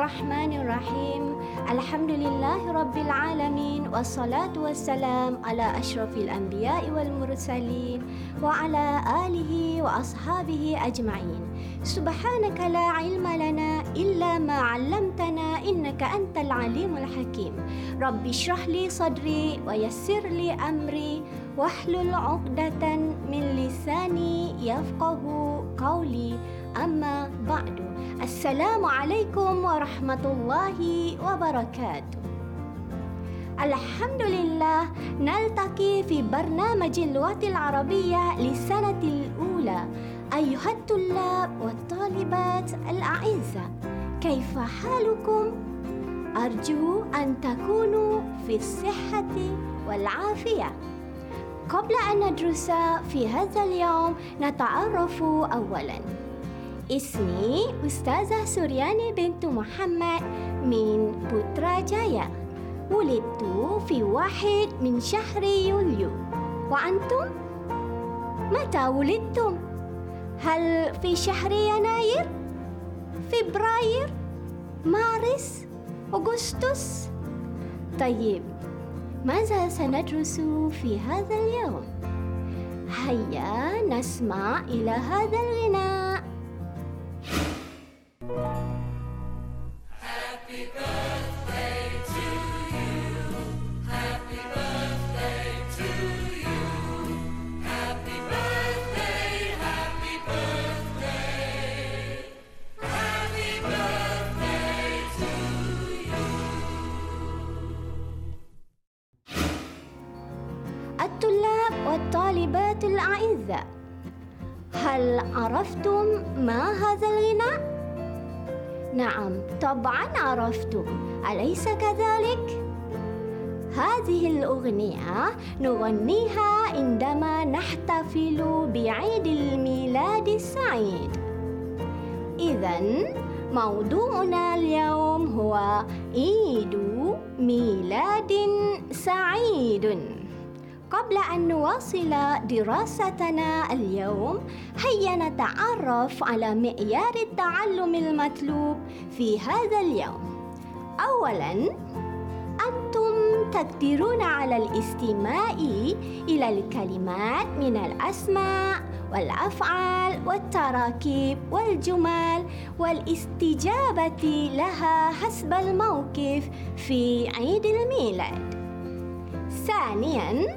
الرحمن الرحيم الحمد لله رب العالمين والصلاة والسلام على أشرف الأنبياء والمرسلين وعلى آله وأصحابه أجمعين سبحانك لا علم لنا إلا ما علمتنا إنك أنت العليم الحكيم رب اشرح لي صدري ويسر لي أمري واحلل عقدة من لساني يفقه قولي أما بعد السلام عليكم ورحمة الله وبركاته. الحمد لله نلتقي في برنامج اللغة العربية للسنة الأولى. أيها الطلاب والطالبات الأعزاء كيف حالكم؟ أرجو أن تكونوا في الصحة والعافية. قبل أن ندرس في هذا اليوم نتعرف أولاً اسمي أستاذة سورياني بنت محمد من بوتراجايا ولدت في واحد من شهر يوليو وأنتم؟ متى ولدتم؟ هل في شهر يناير؟ فبراير؟ مارس؟ أغسطس؟ طيب ماذا سندرس في هذا اليوم؟ هيا نسمع إلى هذا الغناء هل عرفتم ما هذا الغناء؟ نعم طبعا عرفتم أليس كذلك؟ هذه الأغنية نغنيها عندما نحتفل بعيد الميلاد السعيد إذا موضوعنا اليوم هو عيد ميلاد سعيد قبل أن نواصل دراستنا اليوم هيا نتعرف على معيار التعلم المطلوب في هذا اليوم أولاً أنتم تقدرون على الاستماع إلى الكلمات من الأسماء والأفعال والتراكيب والجمل والاستجابة لها حسب الموقف في عيد الميلاد. ثانياً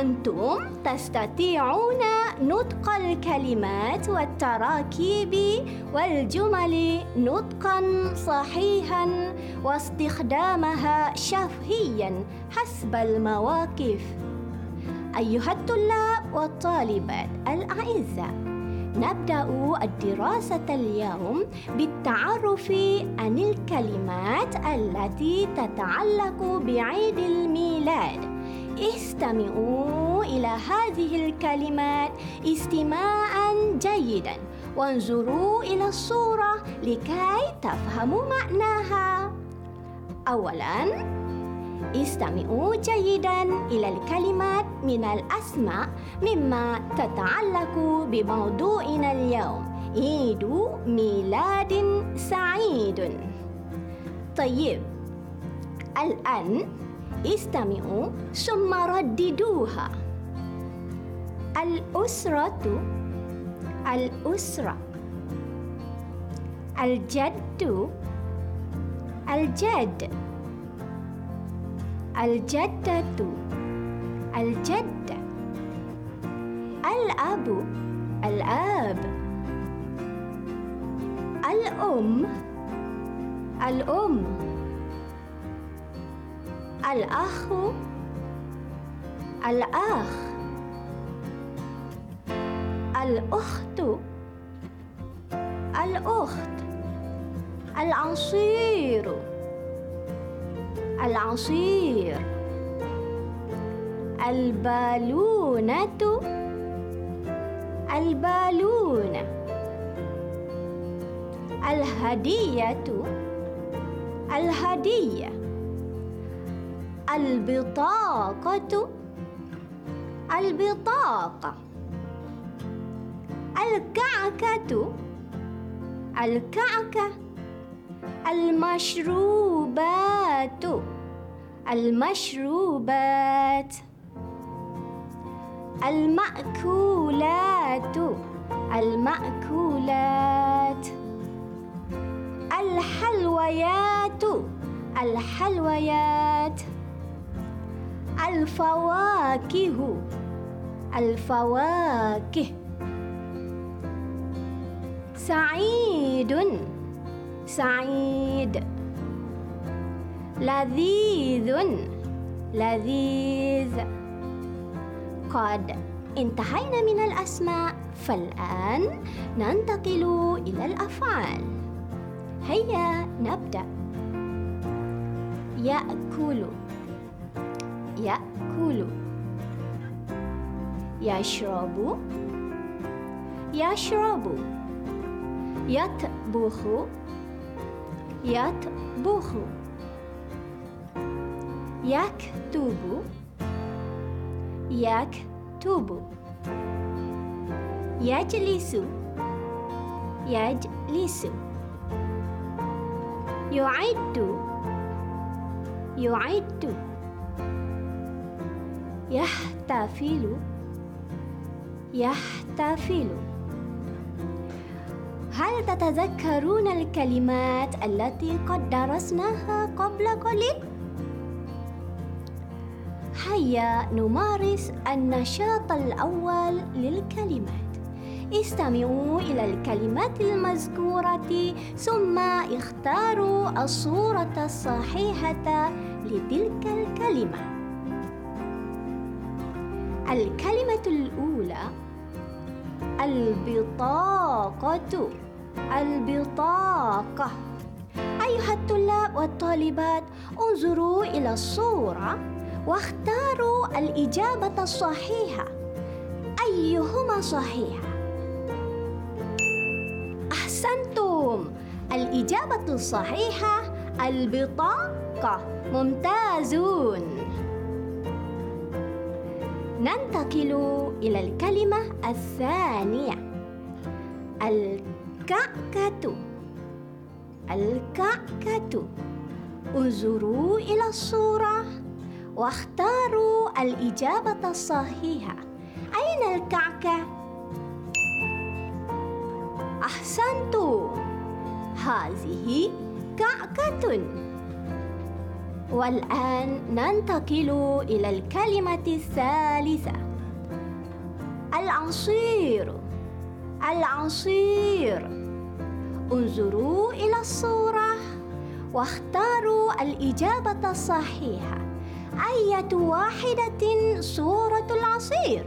أنتم تستطيعون نطق الكلمات والتراكيب والجمل نطقا صحيحا واستخدامها شفهيا حسب المواقف. أيها الطلاب والطالبات الأعزاء نبدأ الدراسة اليوم بالتعرف عن الكلمات التي تتعلق بعيد الميلاد. استمعوا إلى هذه الكلمات استماعا جيدا. وانظروا إلى الصورة لكي تفهموا معناها. أولا استمعوا جيدا إلى الكلمات من الأسماء مما تتعلق بموضوعنا اليوم. عيد ميلاد سعيد. طيب الآن استمعوا ثم رددوها. الأسرة الأسرة. الجد الجد. الجدة الجدة الأب الآب. الأم الأم. الأخ الأخ الأخت الأخت العصير العصير البالونة البالونة الهدية الهدية. البطاقة. البطاقة. الكعكة. الكعكة. المشروبات. المشروبات. المأكولات. المأكولات. الحلويات. الحلويات. الفواكه. الفواكه. سعيد. سعيد. لذيذ. لذيذ. قد انتهينا من الأسماء. فالآن ننتقل إلى الأفعال. هيا نبدأ. يأكل. يأكل يشرب يشرب يطبخ يطبخ يكتب يكتب يجلس يجلس يعد يعد يحتفل. يحتفل. هل تتذكرون الكلمات التي قد درسناها قبل قليل؟ هيا نمارس النشاط الأول للكلمات. استمعوا إلى الكلمات المذكورة ثم اختاروا الصورة الصحيحة لتلك الكلمة. الكلمة الأولى البطاقة البطاقة. أيها الطلاب والطالبات انظروا إلى الصورة واختاروا الإجابة الصحيحة. أيهما صحيحة؟ أحسنتم. الإجابة الصحيحة البطاقة. ممتازون. ننتقل إلى الكلمة الثانية. الكعكة. الكعكة. انظروا إلى الصورة واختاروا الإجابة الصحيحة. أين الكعكة؟ أحسنتم. هذه كعكة. والآن ننتقل إلى الكلمة الثالثة. العصير العصير انظروا إلى الصورة واختاروا الإجابة الصحيحة. أية واحدة صورة العصير.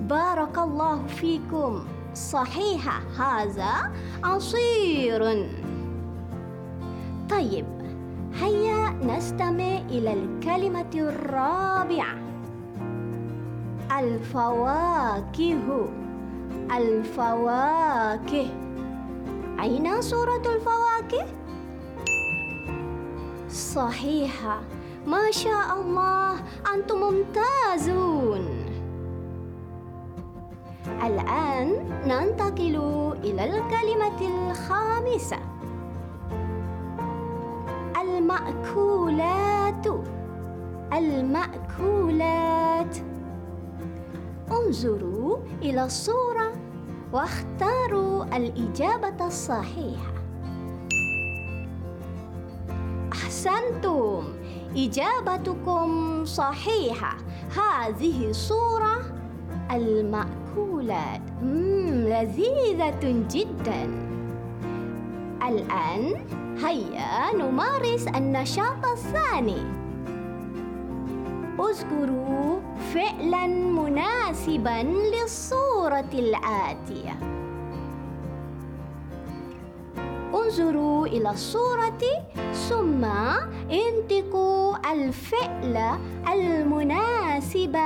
بارك الله فيكم. صحيحة هذا. عصير طيب هيا نستمع إلى الكلمة الرابعة. الفواكه. الفواكه. أين صورة الفواكه؟ صحيحة. ما شاء الله أنتم ممتازون. الآن ننتقل إلى الكلمة الخامسة. المأكولات. المأكولات. انظروا إلى الصورة واختاروا الإجابة الصحيحة. أحسنتم. إجابتكم صحيحة. هذه الصورة المأكولات. مم لذيذة جدا. الآن هيا نمارس النشاط الثاني. اذكروا فعلا مناسبا للصورة الآتية. انظروا إلى الصورة ثم انطقوا الفعل المناسب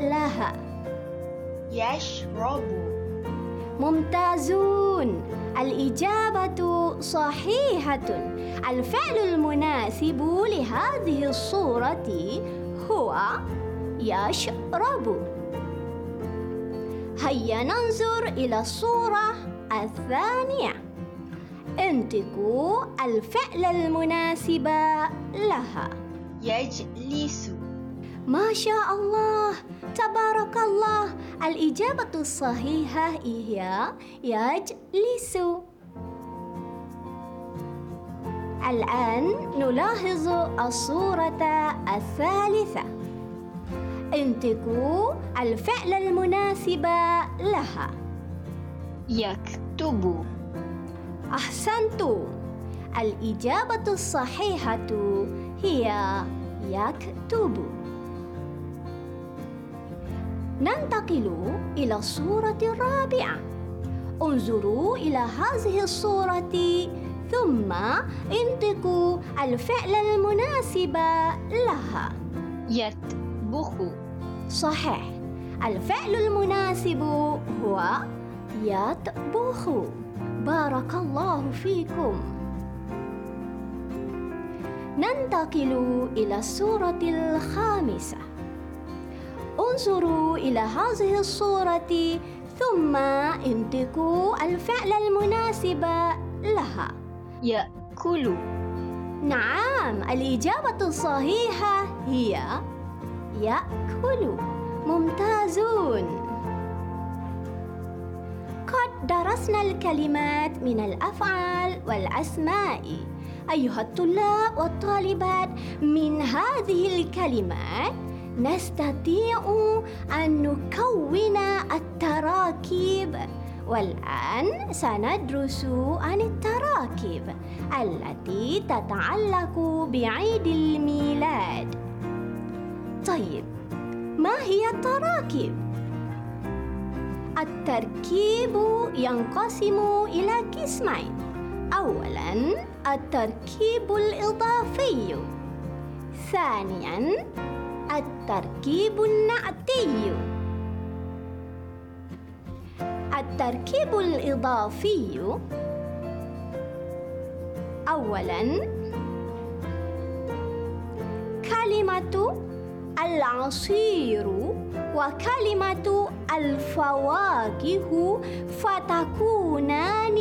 لها. يشرب ممتازون. الإجابة صحيحة. الفعل المناسب لهذه الصورة هو يشرب. هيا ننظر إلى الصورة الثانية. انطقوا الفعل المناسب لها. يجلس ما شاء الله تبارك الله الإجابة الصحيحة هي يجلس الآن نلاحظ الصورة الثالثة انطقوا الفعل المناسب لها يكتب أحسنتم الإجابة الصحيحة هي يكتب ننتقل إلى الصورة الرابعة. انظروا إلى هذه الصورة ثم انطقوا الفعل المناسب لها. يطبخ صحيح. الفعل المناسب هو يطبخ بارك الله فيكم. ننتقل إلى الصورة الخامسة. انظروا إلى هذه الصورة ثم انطقوا الفعل المناسب لها. يأكل نعم الإجابة الصحيحة هي يأكل ممتازون. قد درسنا الكلمات من الأفعال والأسماء. أيها الطلاب والطالبات من هذه الكلمات نستطيع أن نكون التراكيب. والآن سندرس عن التراكيب التي تتعلق بعيد الميلاد. طيب ما هي التراكيب؟ التركيب ينقسم إلى قسمين. أولاً التركيب الإضافي. ثانياً التركيب النعتي. التركيب الإضافي. أولاً كلمة العصير وكلمة الفواكه فتكونان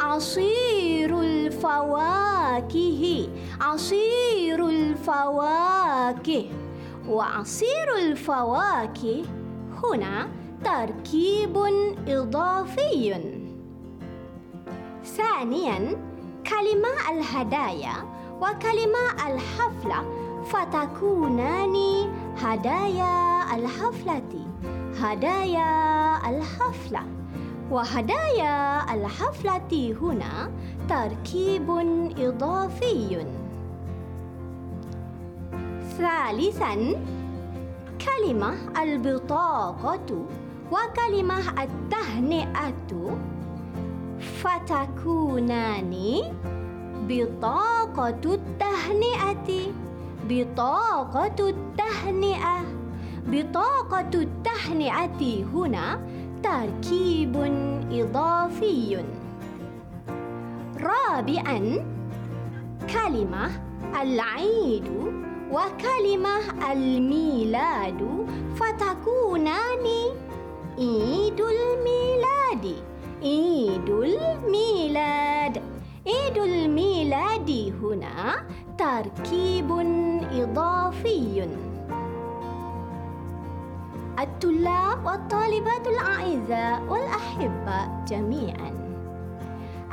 عصير الفواكه عصير الفواكه. وعصير الفواكه هنا تركيب إضافي. ثانياً كلمة الهدايا وكلمة الحفلة فتكونان هدايا الحفلة هدايا الحفلة. وهدايا الحفلة هنا تركيب إضافي. ثالثاً كلمة البطاقة وكلمة التهنئة فتكونان بطاقة التهنئة بطاقة التهنئة. بطاقة التهنئة هنا تركيب إضافي. رابعا كلمة العيد وكلمة الميلاد فتكونان عيد الميلاد. عيد الميلاد. عيد الميلاد هنا تركيب إضافي. الطلاب والطالبات الأعزاء والأحباء جميعا.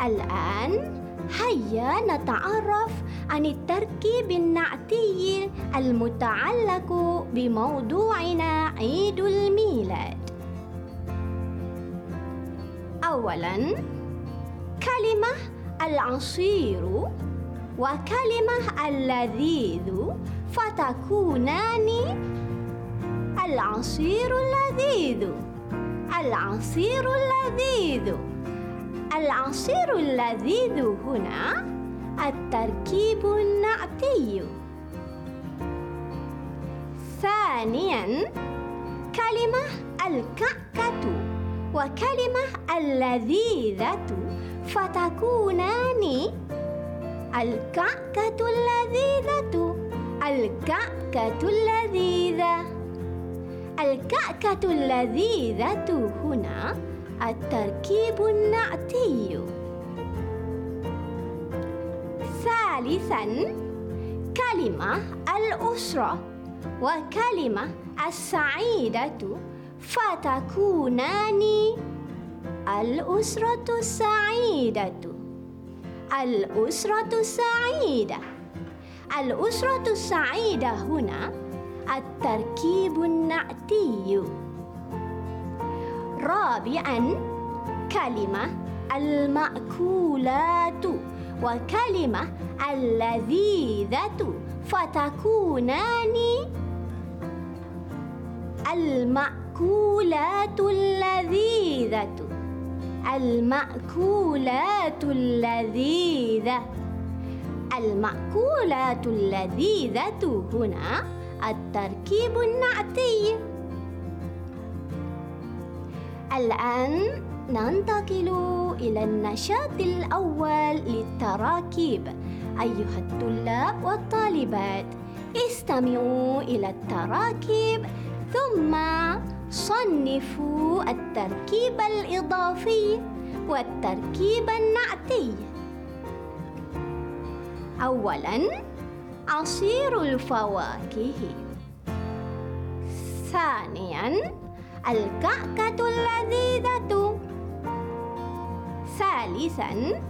الآن هيا نتعرف عن التركيب النعتي المتعلق بموضوعنا عيد الميلاد. أولاً كلمة العصير وكلمة اللذيذ فتكونان العصير اللذيذ العصير اللذيذ. العصير اللذيذ هنا التركيب النعتي. ثانيا كلمة الكعكة وكلمة اللذيذة. فتكونان الكعكة اللذيذة الكعكة اللذيذة. الكعكة اللذيذة هنا التركيب النعتي. ثالثا كلمة الأسرة. وكلمة السعيدة فتكونان الأسرة السعيدة. الأسرة السعيدة. الأسرة السعيدة هنا التركيب النعتي. رابعا كلمة المأكولات وكلمة اللذيذة فتكونان المأكولات اللذيذة. المأكولات اللذيذة. المأكولات اللذيذة هنا التركيب النعتي. الآن ننتقل إلى النشاط الأول للتراكيب. أيها الطلاب والطالبات استمعوا إلى التراكيب ثم صنفوا التركيب الإضافي والتركيب النعتي. أولاً عصير الفواكه. ثانياً الكعكة اللذيذة. ثالثاً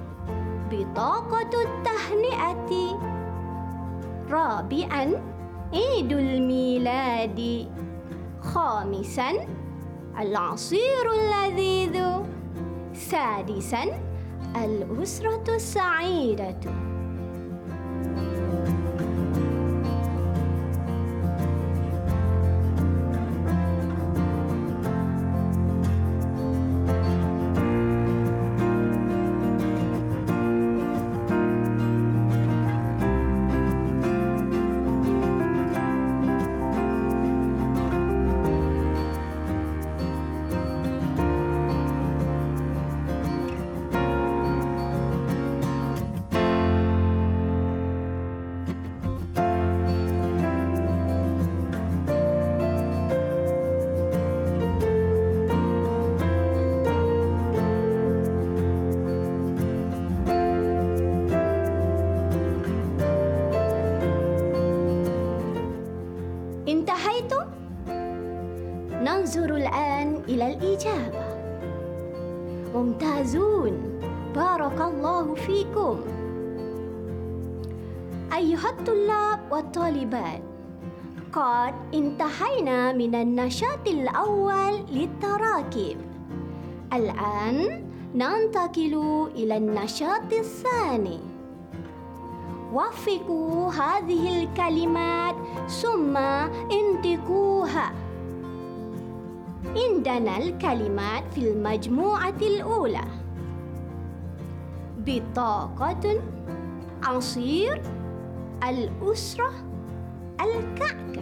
بطاقة التهنئة. رابعاً عيد الميلاد. خامساً العصير اللذيذ. سادساً الأسرة السعيدة. الإجابة. ممتازون. بارك الله فيكم. أيها الطلاب والطالبات قد انتهينا من النشاط الأول للتراكيب. الآن ننتقل إلى النشاط الثاني. وفقوا هذه الكلمات ثم انطقوها. عندنا الكلمات في المجموعة الأولى. بطاقة عصير الأسرة الكعكة.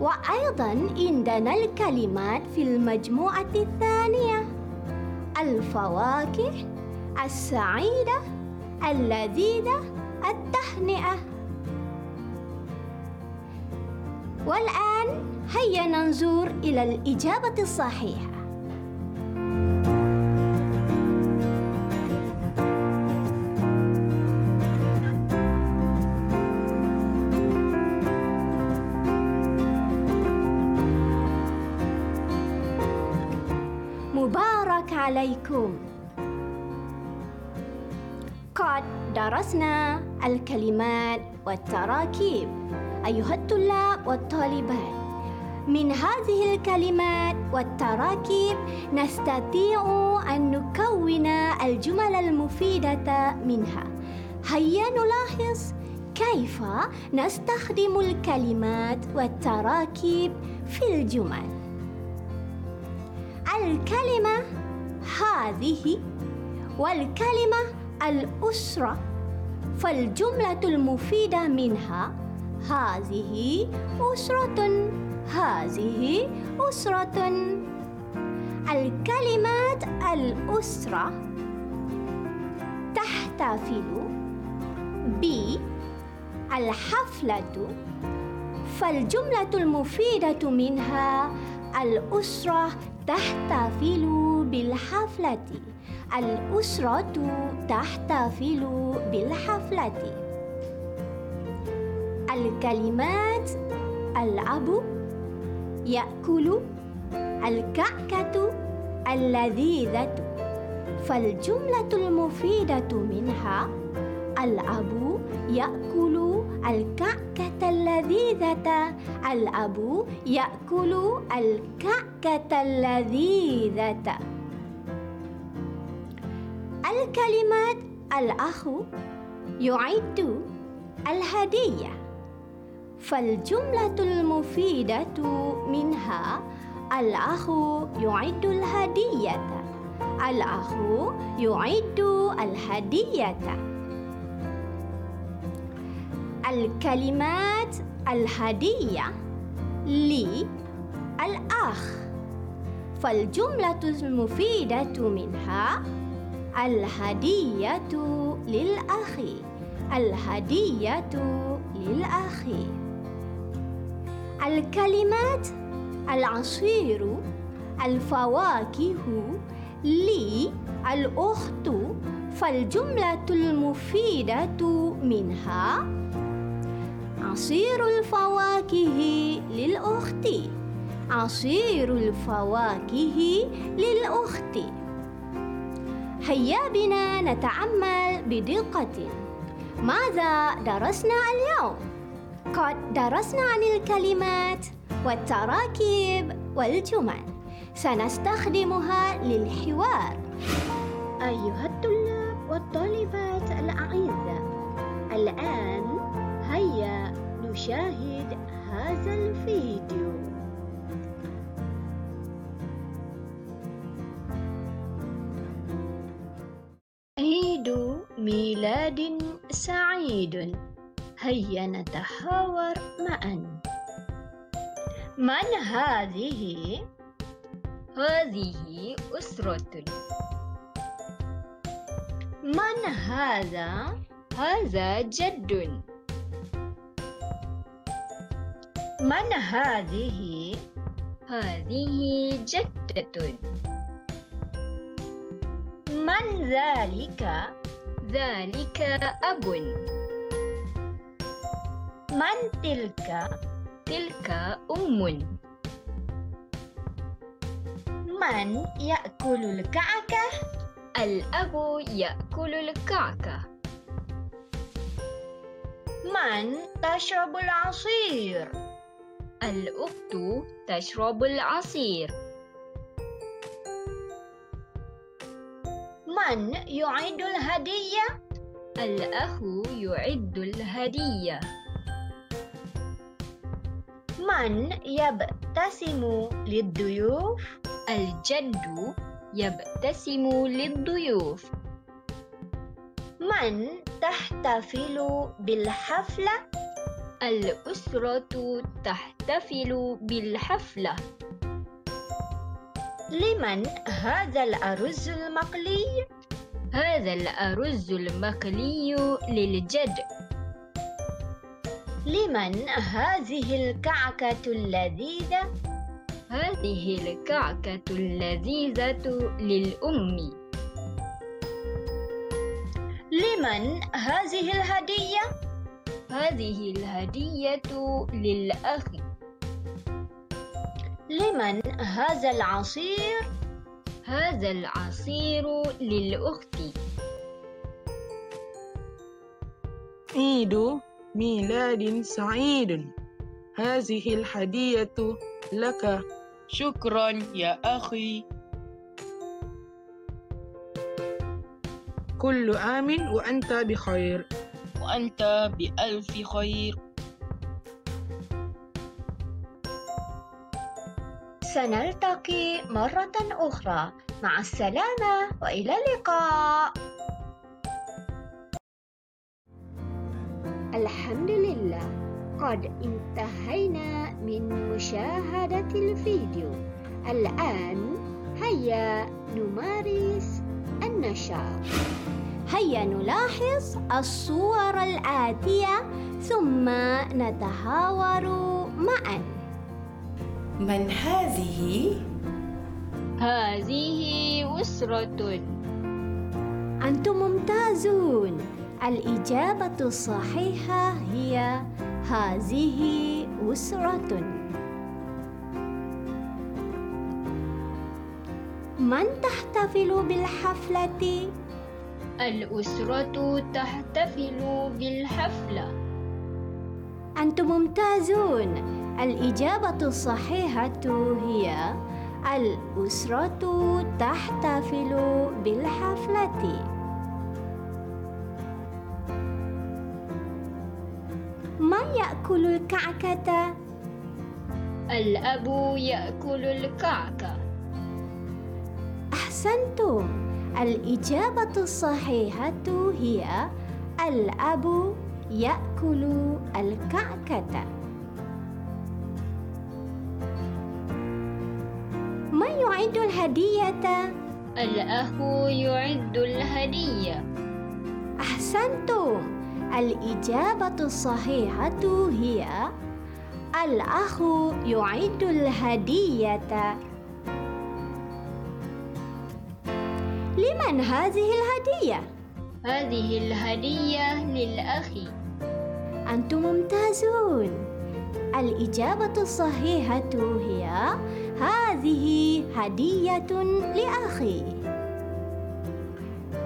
وأيضا عندنا الكلمات في المجموعة الثانية. الفواكه السعيدة اللذيذة التهنئة. والآن هيا ننظر إلى الإجابة الصحيحة. مبارك عليكم. قد درسنا الكلمات والتراكيب. أيها الطلاب والطالبات من هذه الكلمات والتراكيب نستطيع أن نكون الجمل المفيدة منها. هيا نلاحظ كيف نستخدم الكلمات والتراكيب في الجمل. الكلمة هذه والكلمة الأسرة فالجملة المفيدة منها هذه أسرة. هذه أسرة. الكلمات الأسرة تحتفل بالحفلة فالجملة المفيدة منها الأسرة تحتفل بالحفلة. الأسرة تحتفل بالحفلة. الكلمات الأب يأكل الكعكة اللذيذة فالجملة المفيدة منها الأب يأكل الكعكة اللذيذة الأب يأكل الكعكة اللذيذة. الكلمات الأخ يعد الهدية. فالجملة المفيدة منها الأخ يعد الهدية الأخ يعد الهدية. الكلمات الهدية للأخ. فالجملة المفيدة منها الهدية للأخ الهدية للأخ الكلمات العصير الفواكه للأخت فالجملة المفيدة منها عصير الفواكه للأخت عصير الفواكه للأخت هيا بنا نتعمل بدقة ماذا درسنا اليوم؟ قد درسنا عن الكلمات والتراكيب والجمل سنستخدمها للحوار. أيها الطلاب والطالبات الأعزاء الآن هيا نشاهد هذا الفيديو. عيد ميلاد سعيد. هيا نتحاور معا من هذه؟ هذه أسرة من هذا؟ هذا جد من هذه؟ هذه جدة من ذلك؟ ذلك أب من تلك؟ تلك أم من يأكل الكعكة؟ الأب يأكل الكعكة من تشرب العصير؟ الأخت تشرب العصير من يعد الهدية؟ الأخ يعد الهدية من يبتسم للضيوف؟ الجد يبتسم للضيوف من تحتفل بالحفلة؟ الأسرة تحتفل بالحفلة لمن هذا الأرز المقلي؟ هذا الأرز المقلي للجد لمن هذه الكعكة اللذيذة؟ هذه الكعكة اللذيذة للأم لمن هذه الهدية؟ هذه الهدية للأخ لمن هذا العصير؟ هذا العصير للأخت عيد ميلاد سعيد. هذه الهدية لك. شكرا يا أخي. كل عام وأنت بخير. وأنت بألف خير. سنلتقي مرة أخرى. مع السلامة وإلى اللقاء. الحمد لله قد انتهينا من مشاهدة الفيديو الآن هيا نمارس النشاط هيا نلاحظ الصور الآتية ثم نتحاور معا من هذه؟ هذه أسرة أنتم ممتازون الإجابة الصحيحة هي هذه أسرة من تحتفل بالحفلة؟ الأسرة تحتفل بالحفلة. أنتم ممتازون. الإجابة الصحيحة هي الأسرة تحتفل بالحفلة. من يأكل الكعكة؟ الأب يأكل الكعكة. أحسنتم. الإجابة الصحيحة هي الأب يأكل الكعكة. من يعد الهدية؟ الأخ يعد الهدية. أحسنتم. الإجابة الصحيحة هي الأخ يعد الهدية لمن هذه الهدية؟ هذه الهدية للأخ أنتم ممتازون الإجابة الصحيحة هي هذه هدية لأخي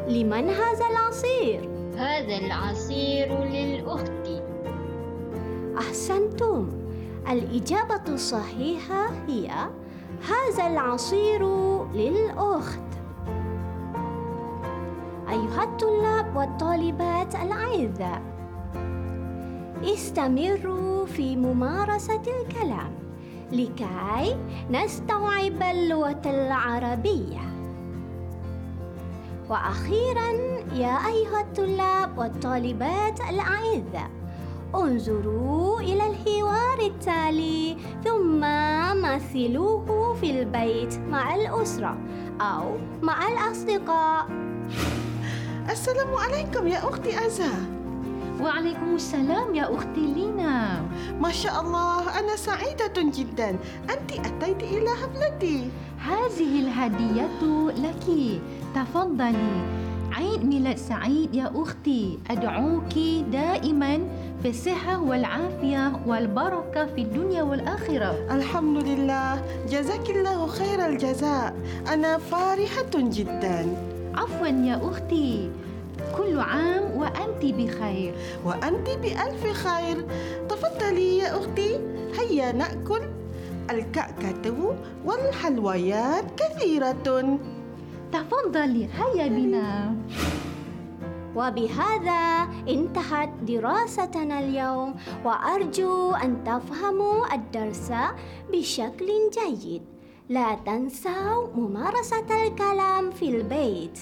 لمن هذا العصير؟ هذا العصير للأخت. أحسنتم. الإجابة الصحيحة هي هذا العصير للأخت. أيها الطلاب والطالبات الأعزاء استمروا في ممارسة الكلام لكي نستوعب اللغة العربية. وأخيرا يا أيها الطلاب والطالبات الأعزاء انظروا إلى الحوار التالي ثم مثلوه في البيت مع الأسرة أو مع الأصدقاء. السلام عليكم يا أختي أزا وعليكم السلام يا أختي لينا. ما شاء الله أنا سعيدة جدا. أنت أتيت إلى حفلتي هذه الهدية لك. تفضلي. عيد ميلاد سعيد يا أختي. أدعوك دائما في الصحة والعافية والبركة في الدنيا والآخرة. الحمد لله. جزاك الله خير الجزاء. أنا فرحة جدا. عفوا يا أختي. كل عام وأنت بخير. وأنت بألف خير. تفضلي يا أختي. هيا نأكل الكعكة والحلويات كثيرة. تفضلي هيا بنا. وبهذا انتهت دراستنا اليوم وأرجو أن تفهموا الدرس بشكل جيد. لا تنسوا ممارسة الكلام في البيت.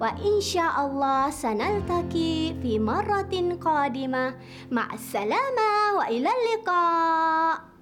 وإن شاء الله سنلتقي في مرة قادمة. مع السلامة وإلى اللقاء.